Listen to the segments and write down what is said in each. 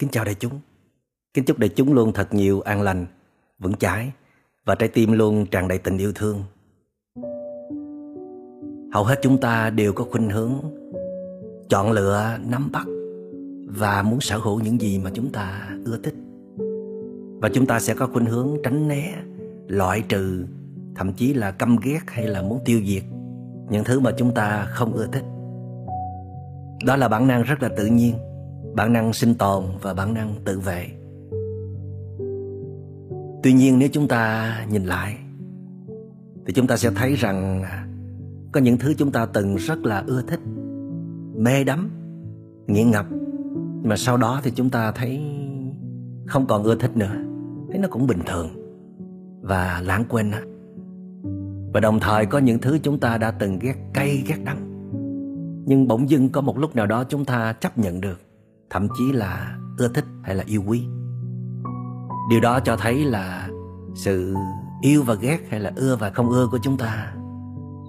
Kính chào đại chúng. Kính chúc đại chúng luôn thật nhiều an lành, vững chãi và trái tim luôn tràn đầy tình yêu thương. Hầu hết chúng ta đều có khuynh hướng chọn lựa, nắm bắt và muốn sở hữu những gì mà chúng ta ưa thích. Và chúng ta sẽ có khuynh hướng tránh né, loại trừ, thậm chí là căm ghét hay là muốn tiêu diệt những thứ mà chúng ta không ưa thích. Đó là bản năng rất là tự nhiên bản năng sinh tồn và bản năng tự vệ. Tuy nhiên nếu chúng ta nhìn lại, thì chúng ta sẽ thấy rằng à, có những thứ chúng ta từng rất là ưa thích, mê đắm, nghiện ngập nhưng mà sau đó thì chúng ta thấy không còn ưa thích nữa, thấy nó cũng bình thường và lãng quên và đồng thời có những thứ chúng ta đã từng ghét cay, ghét đắng, nhưng bỗng dưng có một lúc nào đó chúng ta chấp nhận được thậm chí là ưa thích hay là yêu quý. Điều đó cho thấy là sự yêu và ghét hay là ưa và không ưa của chúng ta,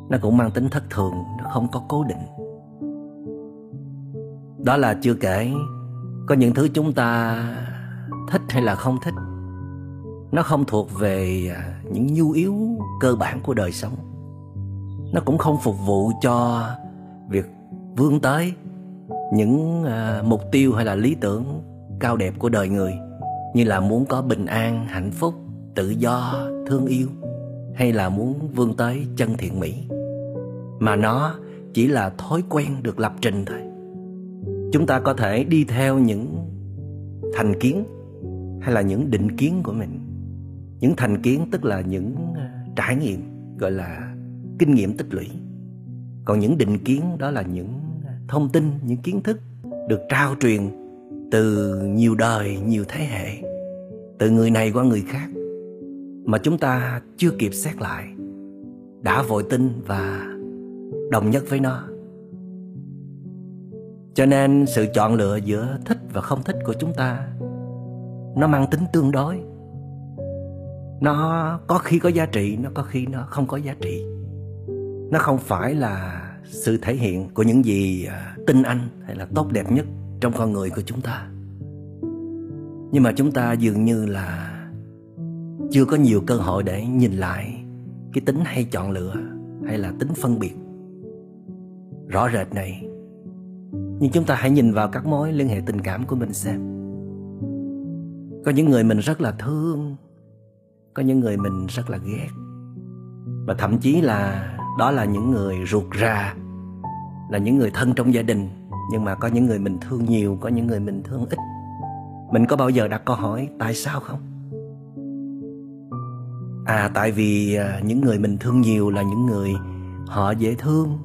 nó cũng mang tính thất thường, nó không có cố định. Đó là chưa kể có những thứ chúng ta thích hay là không thích. Nó không thuộc về à, những nhu yếu cơ bản của đời sống. Nó cũng không phục vụ cho việc vươn tới những à, mục tiêu hay là lý tưởng cao đẹp của đời người, như là muốn có bình an, hạnh phúc, tự do, thương yêu, hay là muốn vươn tới chân thiện mỹ. Mà nó chỉ là thói quen được lập trình thôi. Chúng ta có thể đi theo những thành kiến hay là những định kiến của mình. Những thành kiến tức là những à, trải nghiệm, gọi là kinh nghiệm tích lũy. Còn những định kiến đó là những thông tin, những kiến thức được trao truyền từ nhiều đời, nhiều thế hệ, từ người này qua người khác mà chúng ta chưa kịp xét lại, đã vội tin và đồng nhất với nó. Cho nên sự chọn lựa giữa thích và không thích của chúng ta, nó mang tính tương đối. Nó có khi có giá trị, nó có khi nó không có giá trị. Nó không phải là sự thể hiện của những gì à, tinh anh hay là tốt đẹp nhất trong con người của chúng ta. Nhưng mà chúng ta dường như là chưa có nhiều cơ hội để nhìn lại cái tính hay chọn lựa hay là tính phân biệt. Rõ rệt này, nhưng chúng ta hãy nhìn vào các mối liên hệ tình cảm của mình xem. Có những người mình rất là thương, có những người mình rất là ghét, và thậm chí là đó là những người ruột ra, là những người thân trong gia đình, nhưng mà có những người mình thương nhiều, có những người mình thương ít. Mình có bao giờ đặt câu hỏi, tại sao không? À tại vì à, những người mình thương nhiều là những người họ dễ thương,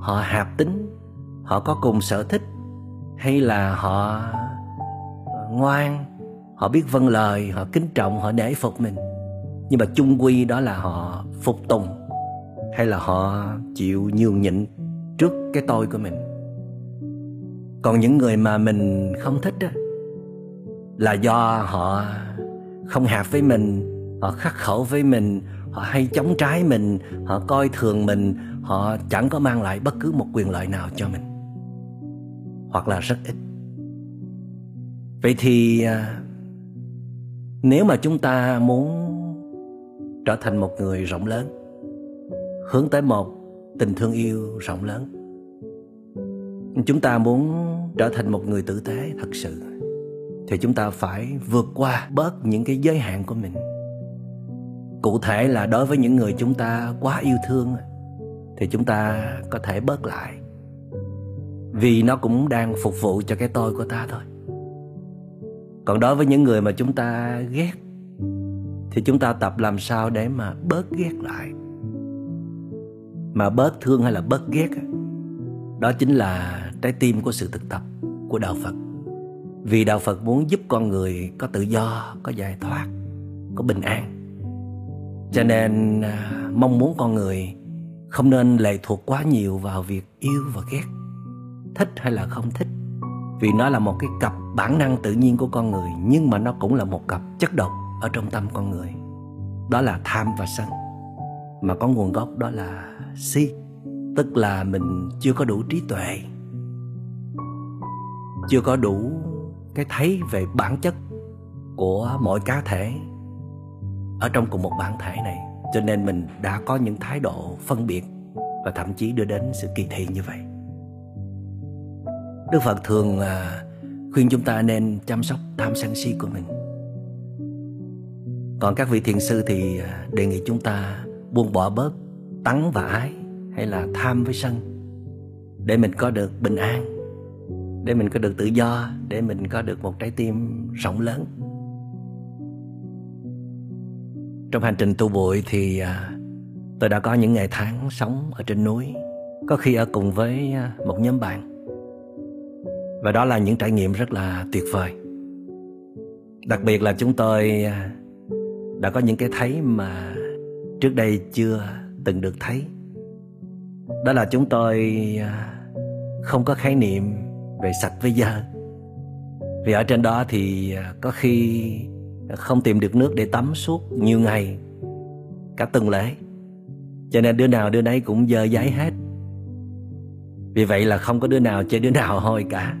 họ hạp tính, họ có cùng sở thích, hay là họ à, ngoan, họ biết vâng lời, họ kính trọng, họ nể phục mình. Nhưng mà chung quy đó là họ phục tùng hay là họ chịu nhường nhịn trước cái tôi của mình? Còn những người mà mình không thích á, là do họ không hạp với mình, họ khắc khẩu với mình, họ hay chống trái mình, họ coi thường mình, họ chẳng có mang lại bất cứ một quyền lợi nào cho mình. Hoặc là rất ít. Vậy thì à, nếu mà chúng ta muốn trở thành một người rộng lớn hướng tới một tình thương yêu rộng lớn. Chúng ta muốn trở thành một người tử tế, thật sự. Thì chúng ta phải vượt qua bớt những cái giới hạn của mình. Cụ thể là đối với những người chúng ta quá yêu thương, thì chúng ta có thể bớt lại. Vì nó cũng đang phục vụ cho cái tôi của ta thôi. Còn đối với những người mà chúng ta ghét, thì chúng ta tập làm sao để mà bớt ghét lại? Mà bớt thương hay là bớt ghét đó chính là trái tim của sự thực tập của đạo phật. Vì đạo phật muốn giúp con người có tự do, có giải thoát, có bình an. Cho nên à, mong muốn con người không nên lệ thuộc quá nhiều vào việc yêu và ghét, thích hay là không thích. Vì nó là một cái cặp bản năng tự nhiên của con người, nhưng mà nó cũng là một cặp chất độc ở trong tâm con người. Đó là tham và sân mà có nguồn gốc đó là si, tức là mình chưa có đủ trí tuệ, chưa có đủ cái thấy về bản chất của mỗi cá thể ở trong cùng một bản thể này. Cho nên mình đã có những thái độ phân biệt và thậm chí đưa đến sự kỳ thị như vậy. Đức phật thường à, khuyên chúng ta nên chăm sóc tham sân si của mình. Còn các vị thiền sư thì à, đề nghị chúng ta buông bỏ bớt tắng và ái hay là tham với sân. Để mình có được bình an, để mình có được tự do, để mình có được một trái tim rộng lớn. Trong hành trình tu bụi thì à, tôi đã có những ngày tháng sống ở trên núi, có khi ở cùng với à, một nhóm bạn. Và đó là những trải nghiệm rất là tuyệt vời. Đặc biệt là chúng tôi à, đã có những cái thấy mà trước đây chưa từng được thấy. Đó là chúng tôi à, không có khái niệm về sạch với dơ vì ở trên đó thì à, có khi không tìm được nước để tắm suốt nhiều ngày, cả tuần lễ. Cho nên đứa nào đứa nấy cũng dơ giấy hết. Vì vậy là không có đứa nào chơi đứa nào hôi cả.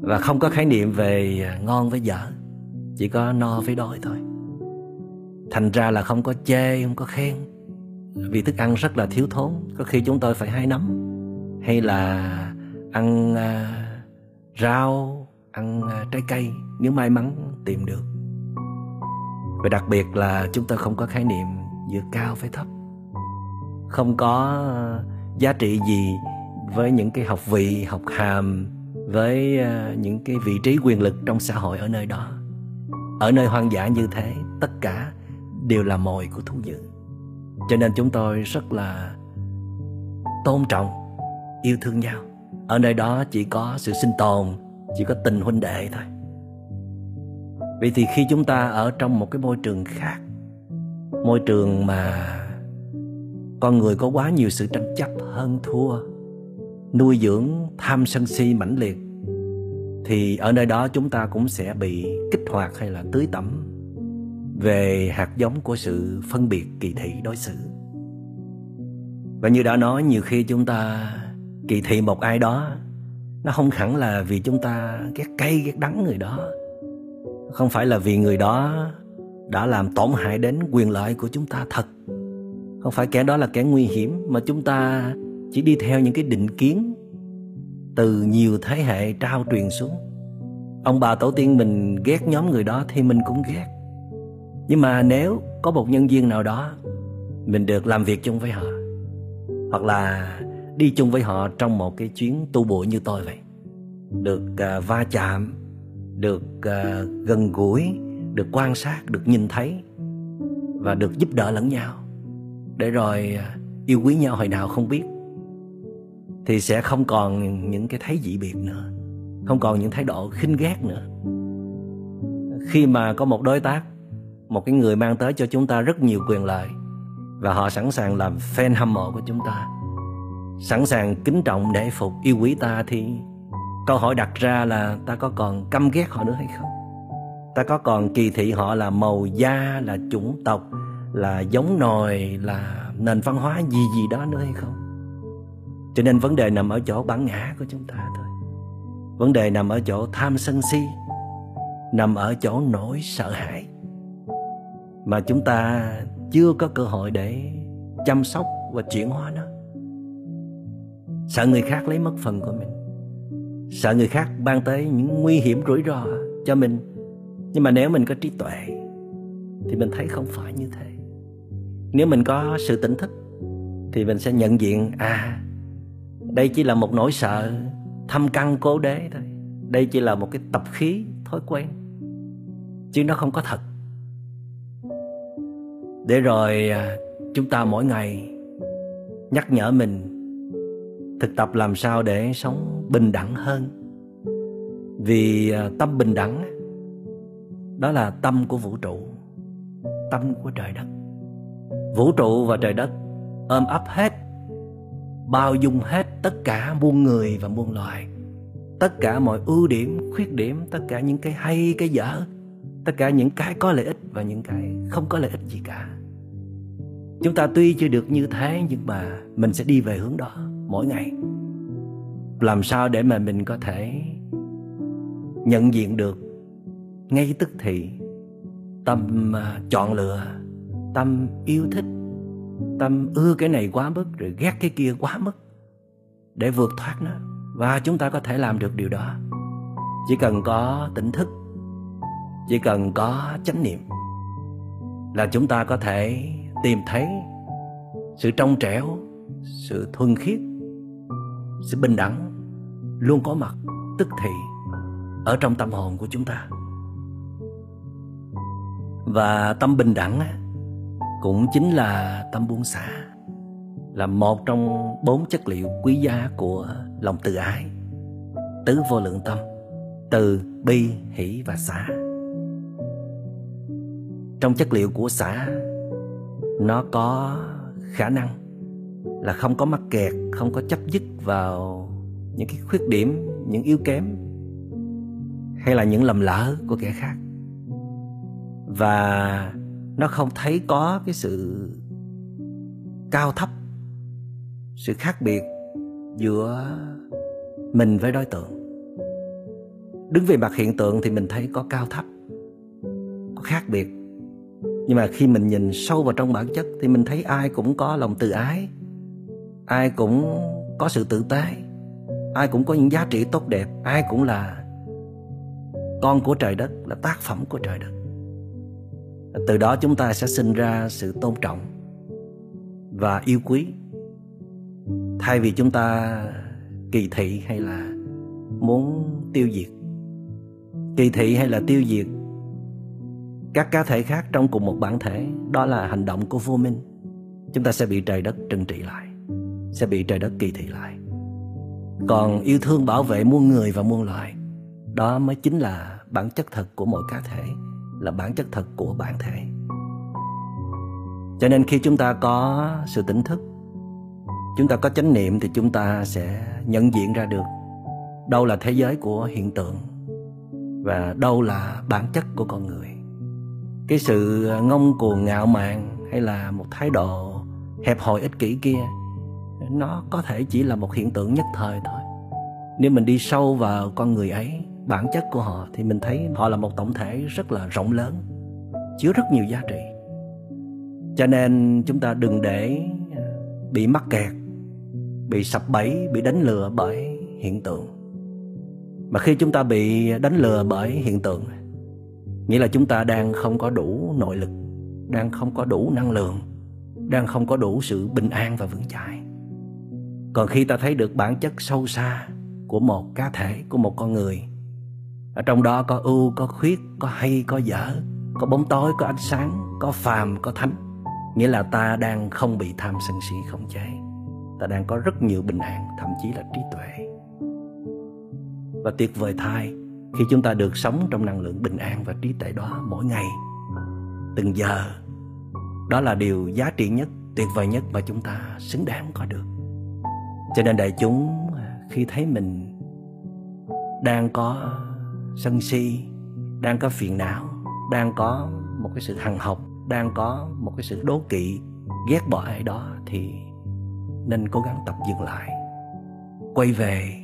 Và không có khái niệm về à, ngon với dở, chỉ có no với đói thôi thành ra là không có chê không có khen. Vì thức ăn rất là thiếu thốn có khi chúng tôi phải hai nắm hay là ăn à, rau ăn à, trái cây nếu may mắn tìm được. Và đặc biệt là chúng ta không có khái niệm giữa cao với thấp. Không có à, giá trị gì với những cái học vị học hàm với à, những cái vị trí quyền lực trong xã hội ở nơi đó. Ở nơi hoang dã như thế tất cả đều là mồi của thú dữ. Cho nên chúng tôi rất là tôn trọng, yêu thương nhau. Ở nơi đó chỉ có sự sinh tồn, chỉ có tình huynh đệ thôi. Vậy thì khi chúng ta ở trong một cái môi trường khác, môi trường mà con người có quá nhiều sự tranh chấp, hơn thua, nuôi dưỡng, tham sân si mãnh liệt, thì ở nơi đó chúng ta cũng sẽ bị kích hoạt hay là tưới tẩm về hạt giống của sự phân biệt kỳ thị đối xử. Và như đã nói, nhiều khi chúng ta kỳ thị một ai đó, nó không hẳn là vì chúng ta ghét cay, ghét đắng người đó. Không phải là vì người đó đã làm tổn hại đến quyền lợi của chúng ta thật. Không phải kẻ đó là kẻ nguy hiểm, mà chúng ta chỉ đi theo những cái định kiến từ nhiều thế hệ trao truyền xuống. Ông bà tổ tiên mình ghét nhóm người đó thì mình cũng ghét nhưng mà nếu có một nhân viên nào đó mình được làm việc chung với họ hoặc là đi chung với họ trong một cái chuyến tu bụi như tôi vậy được uh, va chạm được uh, gần gũi được quan sát được nhìn thấy và được giúp đỡ lẫn nhau để rồi uh, yêu quý nhau hồi nào không biết thì sẽ không còn những cái thấy dị biệt nữa không còn những thái độ khinh ghét nữa. Khi mà có một đối tác một cái người mang tới cho chúng ta rất nhiều quyền lợi. Và họ sẵn sàng làm fan hâm mộ của chúng ta. Sẵn sàng kính trọng để phục yêu quý ta thì câu hỏi đặt ra là ta có còn căm ghét họ nữa hay không? Ta có còn kỳ thị họ là màu da, là chủng tộc, là giống nòi, là nền văn hóa gì gì đó nữa hay không? Cho nên vấn đề nằm ở chỗ bản ngã của chúng ta thôi. Vấn đề nằm ở chỗ tham sân si, nằm ở chỗ nỗi sợ hãi mà chúng ta chưa có cơ hội để chăm sóc và chuyển hóa nó. Sợ người khác lấy mất phần của mình. Sợ người khác ban tới những nguy hiểm rủi ro cho mình. Nhưng mà nếu mình có trí tuệ, thì mình thấy không phải như thế. Nếu mình có sự tỉnh thức, thì mình sẽ nhận diện à đây chỉ là một nỗi sợ thâm căn cố đế thôi. Đây chỉ là một cái tập khí thói quen. Chứ nó không có thật để rồi à, chúng ta mỗi ngày nhắc nhở mình thực tập làm sao để sống bình đẳng hơn. Vì à, tâm bình đẳng đó là tâm của vũ trụ, tâm của trời đất. Vũ trụ và trời đất ôm ấp hết, bao dung hết tất cả muôn người và muôn loài. Tất cả mọi ưu điểm, khuyết điểm, tất cả những cái hay, cái dở tất cả những cái có lợi ích và những cái không có lợi ích gì cả. Chúng ta tuy chưa được như thế, nhưng mà mình sẽ đi về hướng đó mỗi ngày. Làm sao để mà mình có thể nhận diện được ngay tức thì tâm à, chọn lựa, tâm yêu thích, tâm ưa cái này quá mức, rồi ghét cái kia quá mức để vượt thoát nó. Và chúng ta có thể làm được điều đó. Chỉ cần có tỉnh thức chỉ cần có chánh niệm là chúng ta có thể tìm thấy sự trong trẻo, sự thuần khiết, sự bình đẳng, luôn có mặt, tức thì ở trong tâm hồn của chúng ta. Và tâm bình đẳng cũng chính là tâm buông xả, là một trong bốn chất liệu quý giá của lòng từ ái, tứ vô lượng tâm, từ bi, hỷ và xả trong chất liệu của xã, nó có khả năng là không có mắc kẹt, không có chấp dứt vào những cái khuyết điểm, những yếu kém, hay là những lầm lỡ của kẻ khác. Và nó không thấy có cái sự cao thấp, sự khác biệt giữa mình với đối tượng. Đứng về mặt hiện tượng thì mình thấy có cao thấp, có khác biệt nhưng mà khi mình nhìn sâu vào trong bản chất thì mình thấy ai cũng có lòng từ ái, ai cũng có sự tự tế, ai cũng có những giá trị tốt đẹp, ai cũng là con của trời đất, là tác phẩm của trời đất. Từ đó chúng ta sẽ sinh ra sự tôn trọng và yêu quý. Thay vì chúng ta kỳ thị hay là muốn tiêu diệt. Kỳ thị hay là tiêu diệt các cá thể khác trong cùng một bản thể, đó là hành động của vô minh. Chúng ta sẽ bị trời đất trừng trị lại, sẽ bị trời đất kỳ thị lại. Còn yêu thương bảo vệ muôn người và muôn loài, đó mới chính là bản chất thật của mỗi cá thể, là bản chất thật của bản thể. Cho nên khi chúng ta có sự tỉnh thức, chúng ta có chánh niệm thì chúng ta sẽ nhận diện ra được đâu là thế giới của hiện tượng và đâu là bản chất của con người cái sự ngông cuồng ngạo mạn hay là một thái độ hẹp hòi ích kỷ kia, nó có thể chỉ là một hiện tượng nhất thời thôi. Nếu mình đi sâu vào con người ấy, bản chất của họ, thì mình thấy họ là một tổng thể rất là rộng lớn, chứa rất nhiều giá trị. Cho nên chúng ta đừng để à, bị mắc kẹt, bị sập bẫy, bị đánh lừa bởi hiện tượng. Mà khi chúng ta bị đánh lừa bởi hiện tượng nghĩa là chúng ta đang không có đủ nội lực, đang không có đủ năng lượng, đang không có đủ sự bình an và vững chãi. Còn khi ta thấy được bản chất sâu xa của một cá thể, của một con người, ở trong đó có ưu, có khuyết, có hay, có dở, có bóng tối, có ánh sáng, có phàm, có thánh. Nghĩa là ta đang không bị tham sân si không chế. Ta đang có rất nhiều bình an, thậm chí là trí tuệ. Và tuyệt vời thay khi chúng ta được sống trong năng lượng bình an và trí tuệ đó mỗi ngày. Từng giờ, đó là điều giá trị nhất, tuyệt vời nhất mà chúng ta xứng đáng có được. Cho nên đại chúng, khi thấy mình đang có sân si, đang có phiền não, đang có một cái sự hằng học, đang có một cái sự đố kỵ, ghét bỏ ai đó thì nên cố gắng tập dừng lại. Quay về,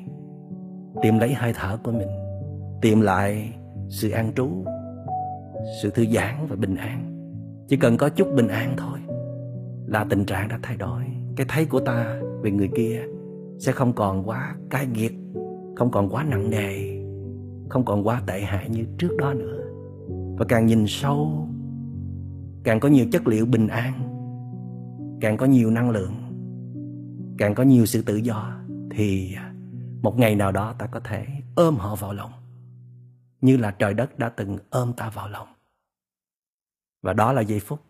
tìm lấy hơi thở của mình tìm lại sự an trú, sự thư giãn và bình an. Chỉ cần có chút bình an thôi là tình trạng đã thay đổi. Cái thấy của ta về người kia sẽ không còn quá cay nghiệt, không còn quá nặng nề, không còn quá tệ hại như trước đó nữa. Và càng nhìn sâu, càng có nhiều chất liệu bình an, càng có nhiều năng lượng, càng có nhiều sự tự do, thì một ngày nào đó ta có thể ôm họ vào lòng như là trời đất đã từng ôm ta vào lòng. Và đó là giây phút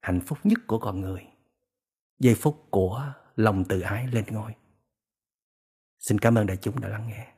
hạnh phúc nhất của con người, giây phút của lòng tự ái lên ngôi. Xin cảm ơn đại chúng đã lắng nghe.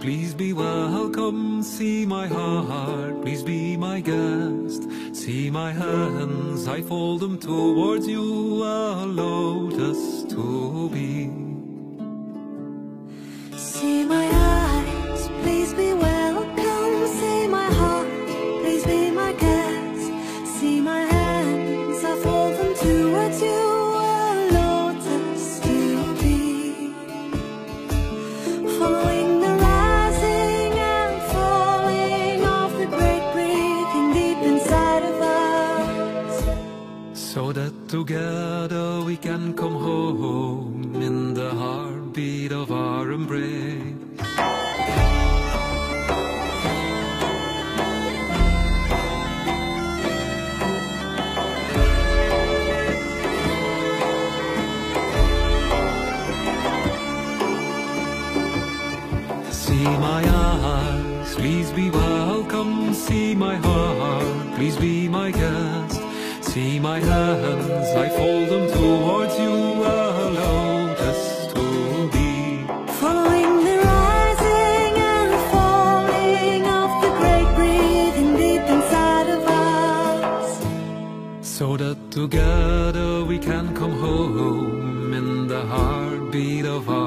Please be welcome. See my heart, please be my guest. See my hands, I fold them towards you, a lotus to be. my guest. See my hands, I fold them towards you alone, just to be. Following the rising and falling of the great breathing deep inside of us. So that together we can come home in the heartbeat of our.